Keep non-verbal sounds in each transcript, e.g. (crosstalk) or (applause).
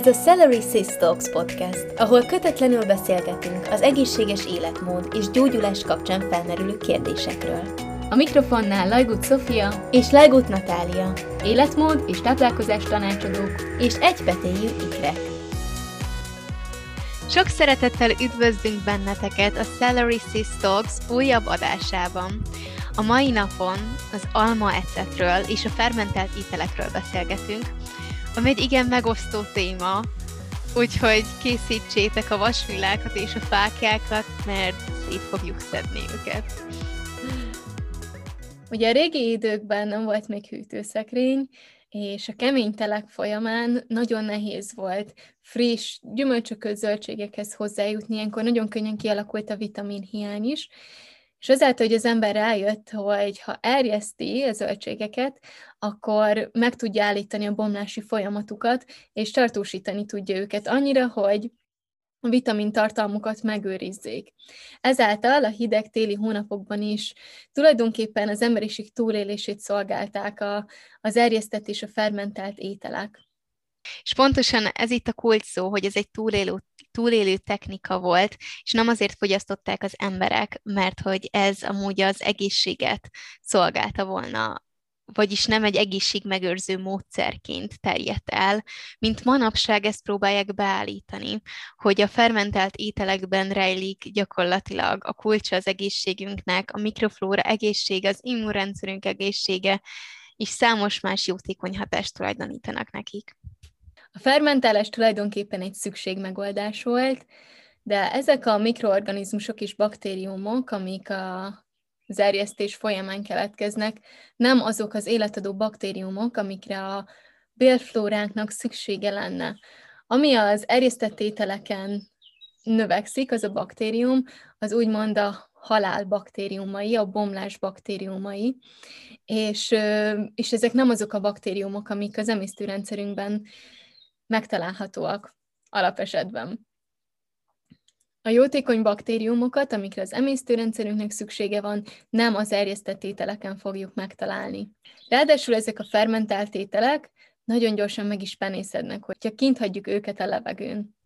Ez a Celery Sis Talks podcast, ahol kötetlenül beszélgetünk az egészséges életmód és gyógyulás kapcsán felmerülő kérdésekről. A mikrofonnál Lajgut Sofia és Lajgut Natália, életmód és táplálkozás tanácsadók és egypetéjű ikrek. Sok szeretettel üdvözlünk benneteket a Celery Sis Talks újabb adásában. A mai napon az alma ecetről és a fermentált ételekről beszélgetünk, ami egy igen megosztó téma, úgyhogy készítsétek a vasvilákat és a fákjákat, mert szét fogjuk szedni őket. Ugye a régi időkben nem volt még hűtőszekrény, és a kemény telek folyamán nagyon nehéz volt friss gyümölcsökös zöldségekhez hozzájutni, ilyenkor nagyon könnyen kialakult a vitaminhiány is, és azáltal, hogy az ember rájött, hogy ha erjeszti a zöldségeket, akkor meg tudja állítani a bomlási folyamatukat, és tartósítani tudja őket annyira, hogy a vitamin tartalmukat megőrizzék. Ezáltal a hideg téli hónapokban is tulajdonképpen az emberiség túlélését szolgálták a, az erjesztett és a fermentált ételek. És pontosan ez itt a kult szó, hogy ez egy túlélő, túlélő technika volt, és nem azért fogyasztották az emberek, mert hogy ez amúgy az egészséget szolgálta volna vagyis nem egy egészségmegőrző módszerként terjedt el, mint manapság ezt próbálják beállítani, hogy a fermentált ételekben rejlik gyakorlatilag a kulcsa az egészségünknek, a mikroflóra egészsége, az immunrendszerünk egészsége, és számos más jótékony hatást tulajdonítanak nekik. A fermentálás tulajdonképpen egy szükségmegoldás volt, de ezek a mikroorganizmusok és baktériumok, amik a az erjesztés folyamán keletkeznek, nem azok az életadó baktériumok, amikre a bélflóránknak szüksége lenne. Ami az erjesztett ételeken növekszik, az a baktérium, az úgymond a halál baktériumai, a bomlás baktériumai, és, és ezek nem azok a baktériumok, amik az emésztőrendszerünkben megtalálhatóak alapesetben. A jótékony baktériumokat, amikre az emésztőrendszerünknek szüksége van, nem az erjesztett ételeken fogjuk megtalálni. Ráadásul ezek a fermentált ételek nagyon gyorsan meg is penészednek, hogyha kint hagyjuk őket a levegőn.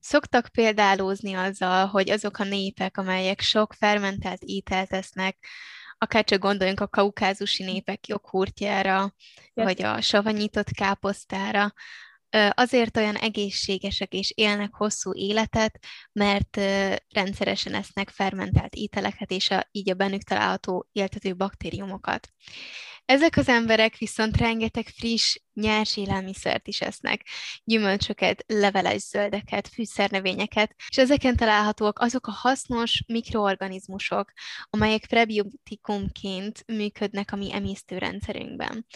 Szoktak példálózni azzal, hogy azok a népek, amelyek sok fermentált ételt esznek, akár csak gondoljunk a kaukázusi népek joghurtjára, yes. vagy a savanyított káposztára, azért olyan egészségesek és élnek hosszú életet, mert rendszeresen esznek fermentált ételeket és a, így a bennük található éltető baktériumokat. Ezek az emberek viszont rengeteg friss, nyers élelmiszert is esznek, gyümölcsöket, leveles zöldeket, fűszernövényeket, és ezeken találhatóak azok a hasznos mikroorganizmusok, amelyek prebiotikumként működnek a mi emésztőrendszerünkben.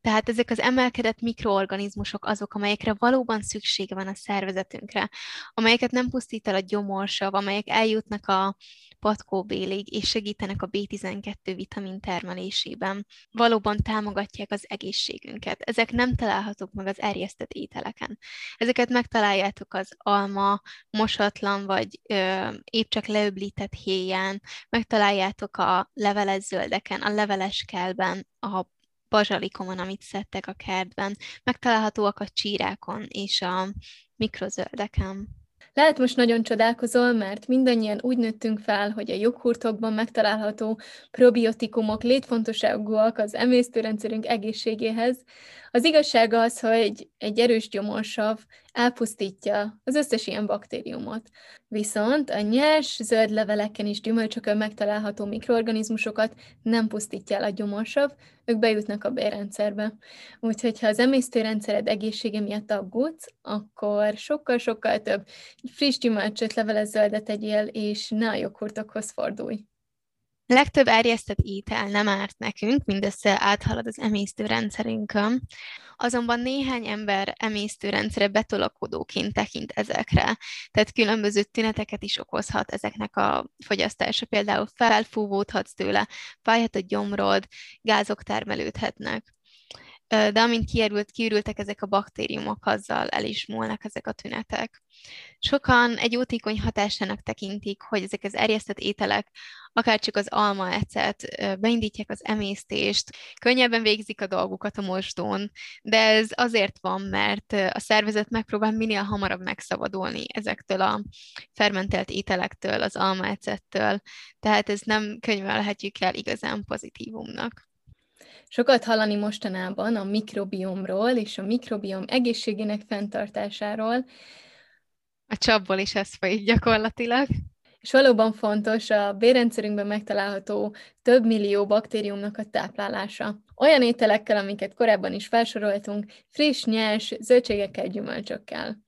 Tehát ezek az emelkedett mikroorganizmusok azok, amelyekre valóban szüksége van a szervezetünkre, amelyeket nem pusztít el a gyomorsav, amelyek eljutnak a patkóbélig, és segítenek a B12 vitamin termelésében. Valóban támogatják az egészségünket. Ezek nem találhatók meg az erjesztett ételeken. Ezeket megtaláljátok az alma, mosatlan vagy ö, épp csak leöblített héján, megtaláljátok a leveles zöldeken, a leveles kelben, a bazsalikomon, amit szedtek a kertben, megtalálhatóak a csírákon és a mikrozöldeken. Lehet most nagyon csodálkozol, mert mindannyian úgy nőttünk fel, hogy a joghurtokban megtalálható probiotikumok létfontosságúak az emésztőrendszerünk egészségéhez. Az igazság az, hogy egy erős gyomorsav elpusztítja az összes ilyen baktériumot. Viszont a nyers zöld leveleken és gyümölcsökön megtalálható mikroorganizmusokat nem pusztítja el a gyomorsav, ők bejutnak a bérrendszerbe. Úgyhogy ha az emésztőrendszered egészsége miatt aggódsz, akkor sokkal-sokkal több friss gyümölcsöt, leveles zöldet egyél, és ne a joghurtokhoz fordulj. Legtöbb erjesztett étel nem árt nekünk, mindössze áthalad az emésztőrendszerünkön, azonban néhány ember emésztőrendszere betolakodóként tekint ezekre, tehát különböző tüneteket is okozhat ezeknek a fogyasztása, például felfúvódhatsz tőle, fájhat a gyomrod, gázok termelődhetnek. De amint kiürült, kiürültek ezek a baktériumok, azzal el is múlnak ezek a tünetek. Sokan egy jótékony hatásának tekintik, hogy ezek az erjesztett ételek, akár csak az alma ecet, beindítják az emésztést, könnyebben végzik a dolgukat a mosdón, de ez azért van, mert a szervezet megpróbál minél hamarabb megszabadulni ezektől a fermentált ételektől, az alma ecettől, tehát ez nem könyvelhetjük el igazán pozitívumnak. Sokat hallani mostanában a mikrobiomról és a mikrobiom egészségének fenntartásáról. A csapból is ez folyik gyakorlatilag. És valóban fontos a bérrendszerünkben megtalálható több millió baktériumnak a táplálása. Olyan ételekkel, amiket korábban is felsoroltunk, friss, nyers, zöldségekkel, gyümölcsökkel.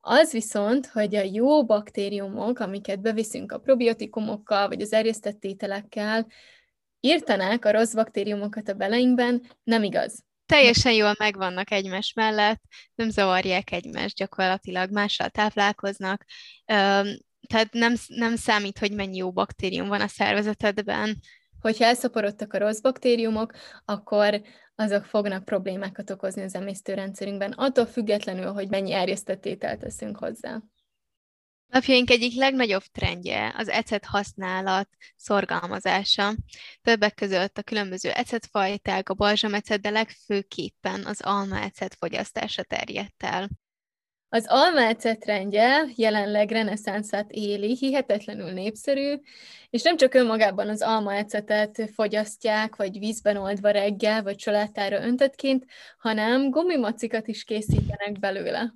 Az viszont, hogy a jó baktériumok, amiket beviszünk a probiotikumokkal, vagy az erjesztett ételekkel, írtanák a rossz baktériumokat a beleinkben, nem igaz. Teljesen jól megvannak egymás mellett, nem zavarják egymást, gyakorlatilag mással táplálkoznak, tehát nem, nem számít, hogy mennyi jó baktérium van a szervezetedben. Hogyha elszaporodtak a rossz baktériumok, akkor azok fognak problémákat okozni az emésztőrendszerünkben, attól függetlenül, hogy mennyi erjesztett ételt teszünk hozzá. Napjaink egyik legnagyobb trendje az ecet használat szorgalmazása. Többek között a különböző ecetfajták, a balzsamecet, de legfőképpen az almaecet fogyasztása terjedt el. Az almaecet trendje jelenleg reneszánszát éli, hihetetlenül népszerű, és nem csak önmagában az almaecetet fogyasztják, vagy vízben oldva reggel, vagy családtára öntetként, hanem gumimacikat is készítenek belőle.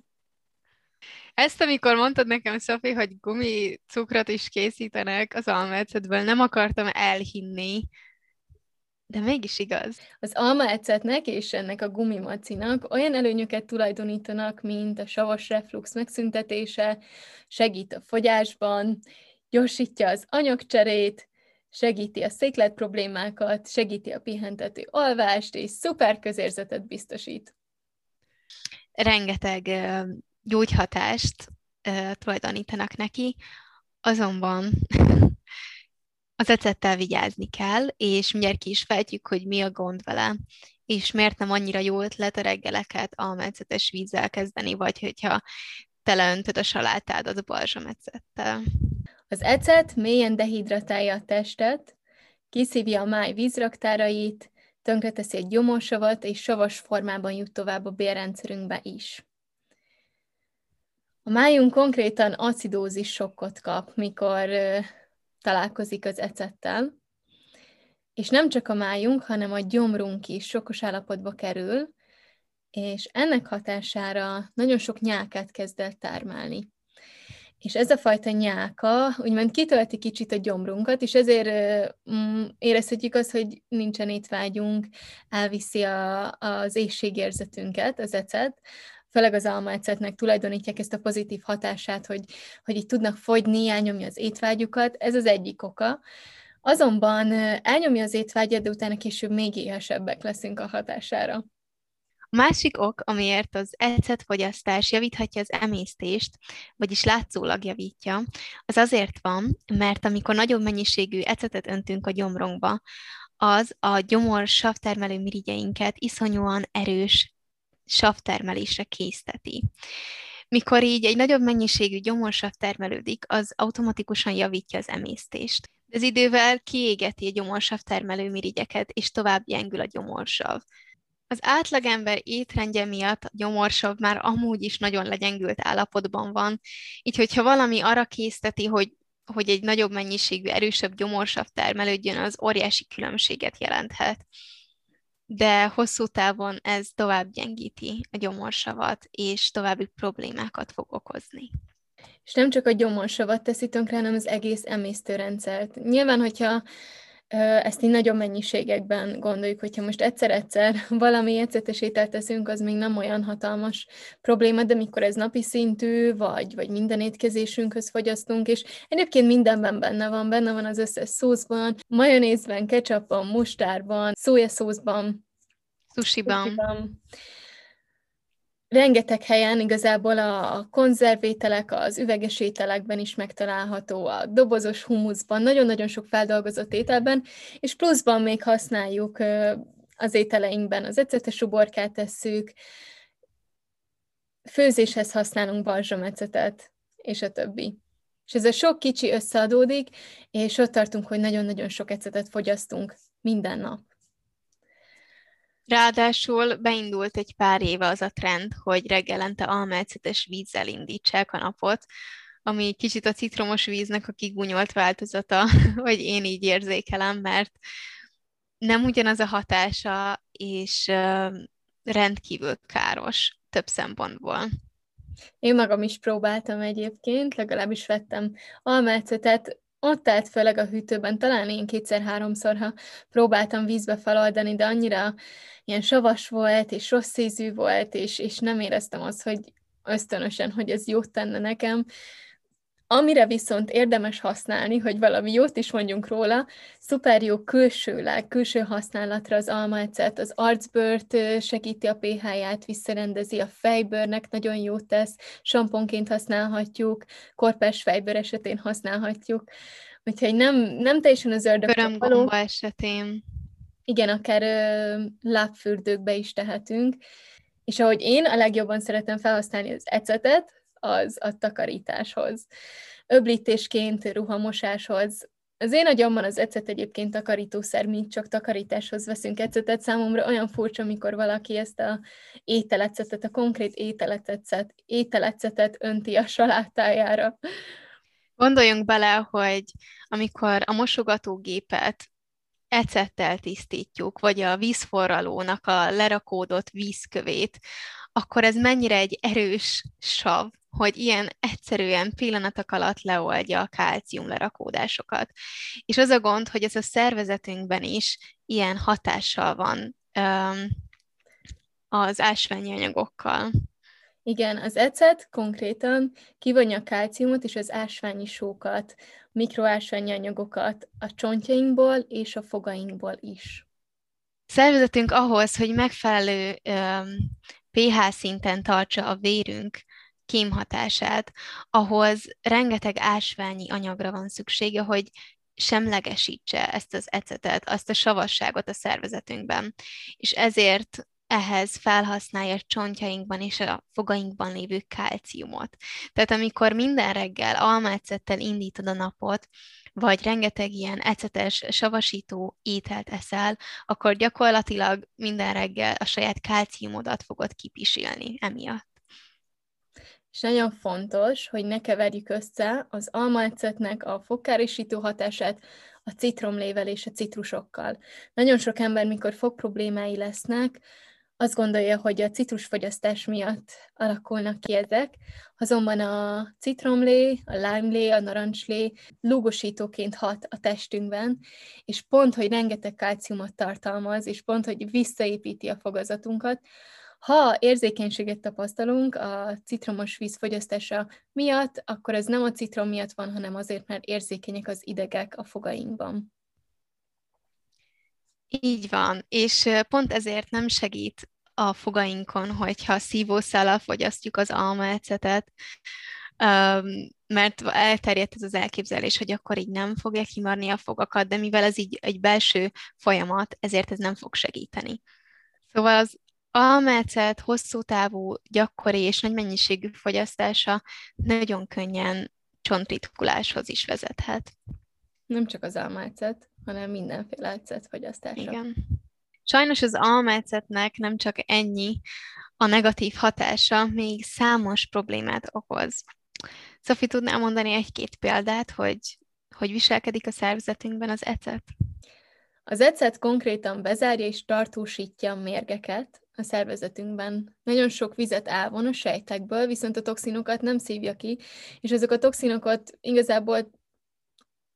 Ezt, amikor mondtad nekem, Szofi, hogy gumi cukrot is készítenek az almaecetből, nem akartam elhinni, de mégis igaz. Az almaecetnek és ennek a gumimacinak olyan előnyöket tulajdonítanak, mint a savas reflux megszüntetése, segít a fogyásban, gyorsítja az anyagcserét, segíti a széklet problémákat, segíti a pihentető alvást, és szuper közérzetet biztosít. Rengeteg gyógyhatást uh, tulajdonítanak neki, azonban (laughs) az ecettel vigyázni kell, és mindjárt ki is fejtjük, hogy mi a gond vele, és miért nem annyira jó ötlet a reggeleket almaecetes vízzel kezdeni, vagy hogyha teleöntöd a salátádat balzsamecettel. Az ecet mélyen dehidratálja a testet, kiszívja a máj vízraktárait, tönkreteszi a gyomorsavat, és savas formában jut tovább a bérrendszerünkbe is. A májunk konkrétan acidózis sokkot kap, mikor találkozik az ecettel, és nem csak a májunk, hanem a gyomrunk is sokkos állapotba kerül, és ennek hatására nagyon sok nyákát kezd el tármálni. És ez a fajta nyáka úgymond kitölti kicsit a gyomrunkat, és ezért mm, érezhetjük azt, hogy nincsen étvágyunk, elviszi a, az éjségérzetünket, az ecet, főleg az almaecetnek tulajdonítják ezt a pozitív hatását, hogy, hogy így tudnak fogyni, elnyomja az étvágyukat, ez az egyik oka. Azonban elnyomja az étvágyat, de utána később még éhesebbek leszünk a hatására. A másik ok, amiért az ecetfogyasztás javíthatja az emésztést, vagyis látszólag javítja, az azért van, mert amikor nagyobb mennyiségű ecetet öntünk a gyomrunkba, az a gyomor savtermelő mirigyeinket iszonyúan erős savtermelésre készteti. Mikor így egy nagyobb mennyiségű gyomorsav termelődik, az automatikusan javítja az emésztést. Ez idővel kiégeti a gyomorsav termelő mirigyeket, és tovább gyengül a gyomorsav. Az átlagember étrendje miatt a gyomorsav már amúgy is nagyon legyengült állapotban van, így hogyha valami arra készteti, hogy hogy egy nagyobb mennyiségű, erősebb gyomorsav termelődjön, az óriási különbséget jelenthet de hosszú távon ez tovább gyengíti a gyomorsavat, és további problémákat fog okozni. És nem csak a gyomorsavat teszi tönkre, hanem az egész emésztőrendszert. Nyilván, hogyha ezt így nagyobb mennyiségekben gondoljuk, hogyha most egyszer-egyszer (laughs) valami ecetes ételt teszünk, az még nem olyan hatalmas probléma, de mikor ez napi szintű, vagy, vagy minden étkezésünkhöz fogyasztunk, és egyébként mindenben benne van, benne van az összes szószban, majonézben, ketchupban, mustárban, szójaszószban, sushiban. sushiban rengeteg helyen igazából a konzervételek, az üveges ételekben is megtalálható, a dobozos humuszban, nagyon-nagyon sok feldolgozott ételben, és pluszban még használjuk az ételeinkben az ecetes uborkát tesszük, főzéshez használunk balzsamecetet, és a többi. És ez a sok kicsi összeadódik, és ott tartunk, hogy nagyon-nagyon sok ecetet fogyasztunk minden nap. Ráadásul beindult egy pár éve az a trend, hogy reggelente almaecetes vízzel indítsák a napot, ami kicsit a citromos víznek a kigúnyolt változata, (laughs) vagy én így érzékelem, mert nem ugyanaz a hatása, és rendkívül káros több szempontból. Én magam is próbáltam egyébként, legalábbis vettem almácetet, ott állt főleg a hűtőben, talán én kétszer-háromszor, ha próbáltam vízbe feloldani, de annyira ilyen savas volt, és rossz ízű volt, és, és nem éreztem azt, hogy ösztönösen, hogy ez jót tenne nekem, Amire viszont érdemes használni, hogy valami jót is mondjunk róla, szuper jó külsőleg, külső használatra az almaecet, az arcbőrt segíti a pH-ját, visszarendezi a fejbőrnek, nagyon jót tesz, samponként használhatjuk, korpás fejbőr esetén használhatjuk, úgyhogy nem, nem teljesen az ördög. Körömgomba esetén. Igen, akár ö, lábfürdőkbe is tehetünk, és ahogy én a legjobban szeretem felhasználni az ecetet, az a takarításhoz. Öblítésként, ruhamosáshoz. Az én agyamban az ecet egyébként takarítószer, mint csak takarításhoz veszünk ecetet. Számomra olyan furcsa, amikor valaki ezt a ételecetet, a konkrét ételecetet, ételecetet önti a salátájára. Gondoljunk bele, hogy amikor a mosogatógépet ecettel tisztítjuk, vagy a vízforralónak a lerakódott vízkövét, akkor ez mennyire egy erős sav, hogy ilyen egyszerűen pillanatok alatt leoldja a kálcium lerakódásokat. És az a gond, hogy ez a szervezetünkben is ilyen hatással van um, az ásványi anyagokkal. Igen, az ecet konkrétan kivonja a kálciumot és az ásványi sókat, mikroásványi anyagokat a csontjainkból és a fogainkból is. Szervezetünk ahhoz, hogy megfelelő um, pH szinten tartsa a vérünk kémhatását, ahhoz rengeteg ásványi anyagra van szüksége, hogy semlegesítse ezt az ecetet, azt a savasságot a szervezetünkben. És ezért ehhez felhasználja a csontjainkban és a fogainkban lévő kálciumot. Tehát amikor minden reggel almaecettel indítod a napot, vagy rengeteg ilyen ecetes, savasító ételt eszel, akkor gyakorlatilag minden reggel a saját kálciumodat fogod kipisilni emiatt. És nagyon fontos, hogy ne keverjük össze az almaecetnek a fogkárosító hatását a citromlével és a citrusokkal. Nagyon sok ember, mikor fog problémái lesznek, azt gondolja, hogy a citrusfogyasztás miatt alakulnak ki ezek, azonban a citromlé, a limelé, a narancslé lúgosítóként hat a testünkben, és pont, hogy rengeteg kalciumot tartalmaz, és pont, hogy visszaépíti a fogazatunkat, ha érzékenységet tapasztalunk a citromos víz fogyasztása miatt, akkor ez nem a citrom miatt van, hanem azért, mert érzékenyek az idegek a fogainkban. Így van, és pont ezért nem segít a fogainkon, hogyha szívószállal fogyasztjuk az almaecetet, mert elterjedt ez az elképzelés, hogy akkor így nem fogja kimarni a fogakat, de mivel ez így egy belső folyamat, ezért ez nem fog segíteni. Szóval az almácet hosszú távú, gyakori és nagy mennyiségű fogyasztása nagyon könnyen csontritkuláshoz is vezethet. Nem csak az almácet, hanem mindenféle ecet fogyasztása. Igen. Sajnos az almácetnek nem csak ennyi a negatív hatása, még számos problémát okoz. Szofi, tudnál mondani egy-két példát, hogy hogy viselkedik a szervezetünkben az ecet? Az ecet konkrétan bezárja és tartósítja a mérgeket, a szervezetünkben. Nagyon sok vizet elvon a sejtekből, viszont a toxinokat nem szívja ki, és ezek a toxinokat igazából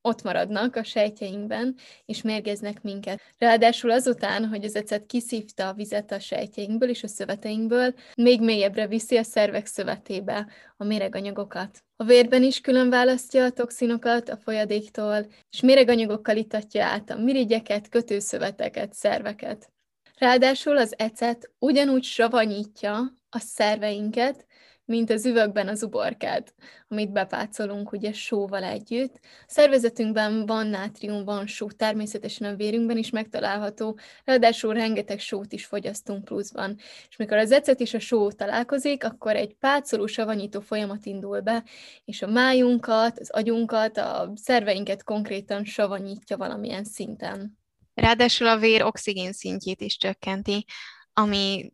ott maradnak a sejtjeinkben, és mérgeznek minket. Ráadásul azután, hogy az ecet kiszívta a vizet a sejtjeinkből és a szöveteinkből, még mélyebbre viszi a szervek szövetébe a méreganyagokat. A vérben is külön választja a toxinokat a folyadéktól, és méreganyagokkal itatja át a mirigyeket, kötőszöveteket, szerveket. Ráadásul az ecet ugyanúgy savanyítja a szerveinket, mint az üvegben az uborkát, amit bepácolunk ugye sóval együtt. A szervezetünkben van nátrium, van só, természetesen a vérünkben is megtalálható, ráadásul rengeteg sót is fogyasztunk pluszban. És mikor az ecet és a só találkozik, akkor egy pácoló savanyító folyamat indul be, és a májunkat, az agyunkat, a szerveinket konkrétan savanyítja valamilyen szinten. Ráadásul a vér oxigén szintjét is csökkenti, ami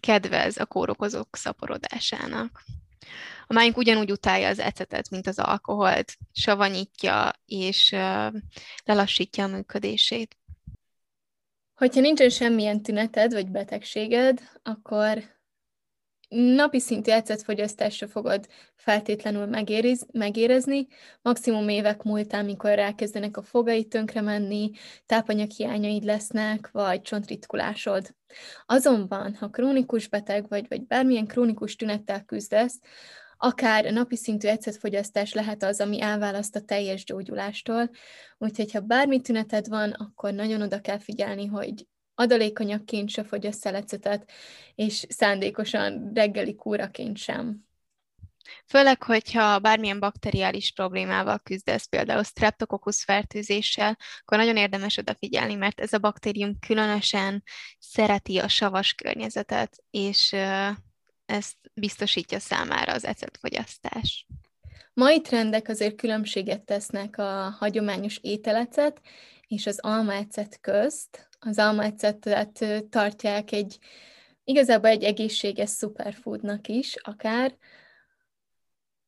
kedvez a kórokozók szaporodásának. A májunk ugyanúgy utálja az ecetet, mint az alkoholt, savanyítja és lelassítja a működését. Hogyha nincsen semmilyen tüneted vagy betegséged, akkor napi szintű ecetfogyasztásra fogod feltétlenül megériz, megérezni, maximum évek múltán, amikor elkezdenek a fogai tönkre menni, tápanyaghiányaid lesznek, vagy csontritkulásod. Azonban, ha krónikus beteg vagy, vagy bármilyen krónikus tünettel küzdesz, akár a napi szintű ecetfogyasztás lehet az, ami elválaszt a teljes gyógyulástól. Úgyhogy, ha bármi tüneted van, akkor nagyon oda kell figyelni, hogy adalékanyagként se fogy szelecetet, és szándékosan reggeli kúraként sem. Főleg, hogyha bármilyen bakteriális problémával küzdesz, például streptokokusz fertőzéssel, akkor nagyon érdemes odafigyelni, mert ez a baktérium különösen szereti a savas környezetet, és ezt biztosítja számára az ecetfogyasztás. Mai trendek azért különbséget tesznek a hagyományos ételecet és az almaecet közt. Az almaecetet tartják egy igazából egy egészséges superfoodnak is, akár,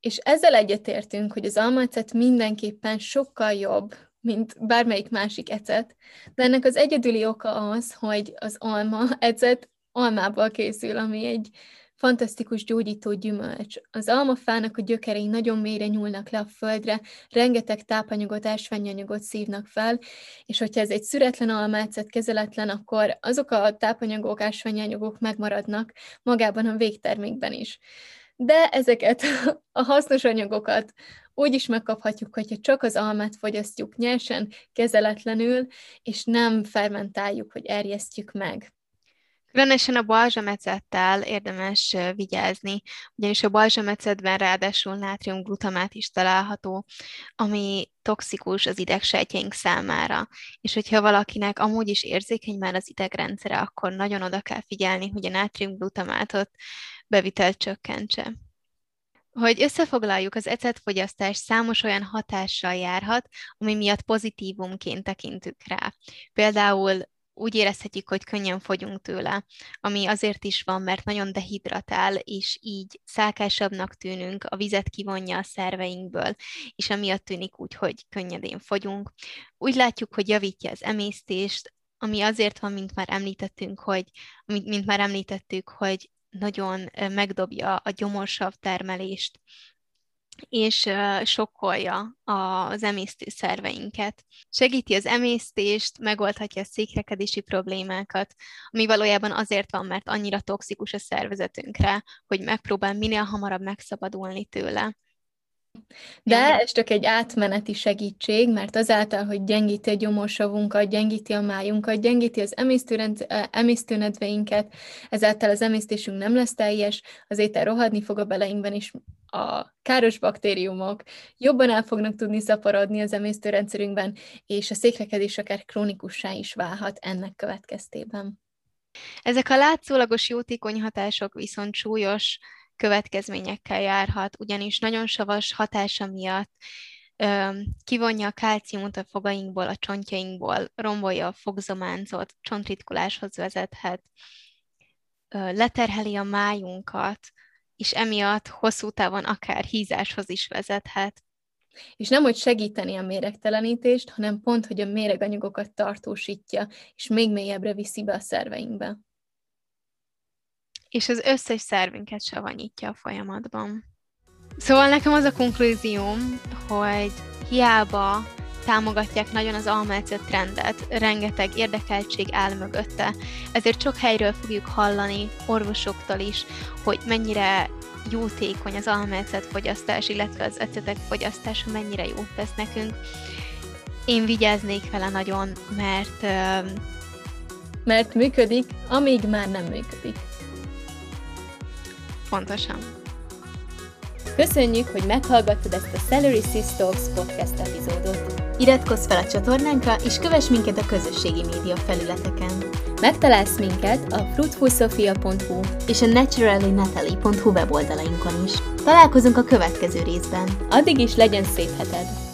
és ezzel egyetértünk, hogy az almaecet mindenképpen sokkal jobb, mint bármelyik másik ecet, de ennek az egyedüli oka az, hogy az alma ecet almából készül, ami egy fantasztikus gyógyító gyümölcs. Az almafának a gyökerei nagyon mélyre nyúlnak le a földre, rengeteg tápanyagot, ásványanyagot szívnak fel, és hogyha ez egy szüretlen almácet, kezeletlen, akkor azok a tápanyagok, ásványanyagok megmaradnak magában a végtermékben is. De ezeket a hasznos anyagokat úgy is megkaphatjuk, hogyha csak az almát fogyasztjuk nyersen, kezeletlenül, és nem fermentáljuk, vagy erjesztjük meg. Különösen a balzsamecettel érdemes vigyázni, ugyanis a balzsamecetben ráadásul nátriumglutamát is található, ami toxikus az idegsejtjeink számára. És hogyha valakinek amúgy is érzékeny már az idegrendszere, akkor nagyon oda kell figyelni, hogy a nátriumglutamátot bevitelt csökkentse. Hogy összefoglaljuk, az ecetfogyasztás számos olyan hatással járhat, ami miatt pozitívumként tekintünk rá. Például úgy érezhetjük, hogy könnyen fogyunk tőle, ami azért is van, mert nagyon dehidratál, és így szálkásabbnak tűnünk, a vizet kivonja a szerveinkből, és amiatt tűnik úgy, hogy könnyedén fogyunk. Úgy látjuk, hogy javítja az emésztést, ami azért van, mint már említettünk, hogy, mint, már említettük, hogy nagyon megdobja a gyomorsav termelést, és sokkolja az emésztő szerveinket. Segíti az emésztést, megoldhatja a székrekedési problémákat, ami valójában azért van, mert annyira toxikus a szervezetünkre, hogy megpróbál minél hamarabb megszabadulni tőle. De ez csak egy átmeneti segítség, mert azáltal, hogy gyengíti a gyomorsavunkat, gyengíti a májunkat, gyengíti az emésztőnedveinket, ezáltal az emésztésünk nem lesz teljes, az étel rohadni fog a beleinkben, és a káros baktériumok jobban el fognak tudni szaporodni az emésztőrendszerünkben, és a székrekedés akár krónikussá is válhat ennek következtében. Ezek a látszólagos jótékony hatások viszont súlyos következményekkel járhat, ugyanis nagyon savas hatása miatt kivonja a kálciumot a fogainkból, a csontjainkból, rombolja a fogzománcot, csontritkuláshoz vezethet, leterheli a májunkat, és emiatt hosszú távon akár hízáshoz is vezethet. És nem, hogy segíteni a méregtelenítést, hanem pont, hogy a méreganyagokat tartósítja, és még mélyebbre viszi be a szerveinkbe. És az összes szervünket savanyítja a folyamatban. Szóval nekem az a konklúzióm, hogy hiába támogatják nagyon az almácet trendet, rengeteg érdekeltség áll mögötte. Ezért sok helyről fogjuk hallani, orvosoktól is, hogy mennyire jótékony az almácet fogyasztás, illetve az ecetek fogyasztása mennyire jót tesz nekünk. Én vigyáznék vele nagyon, mert... Mert működik, amíg már nem működik. Pontosan. Köszönjük, hogy meghallgattad ezt a Celery Sis Talks podcast epizódot. Iratkozz fel a csatornánkra, és kövess minket a közösségi média felületeken. Megtalálsz minket a fruitfulsofia.hu és a naturallynatalie.hu weboldalainkon is. Találkozunk a következő részben. Addig is legyen szép heted!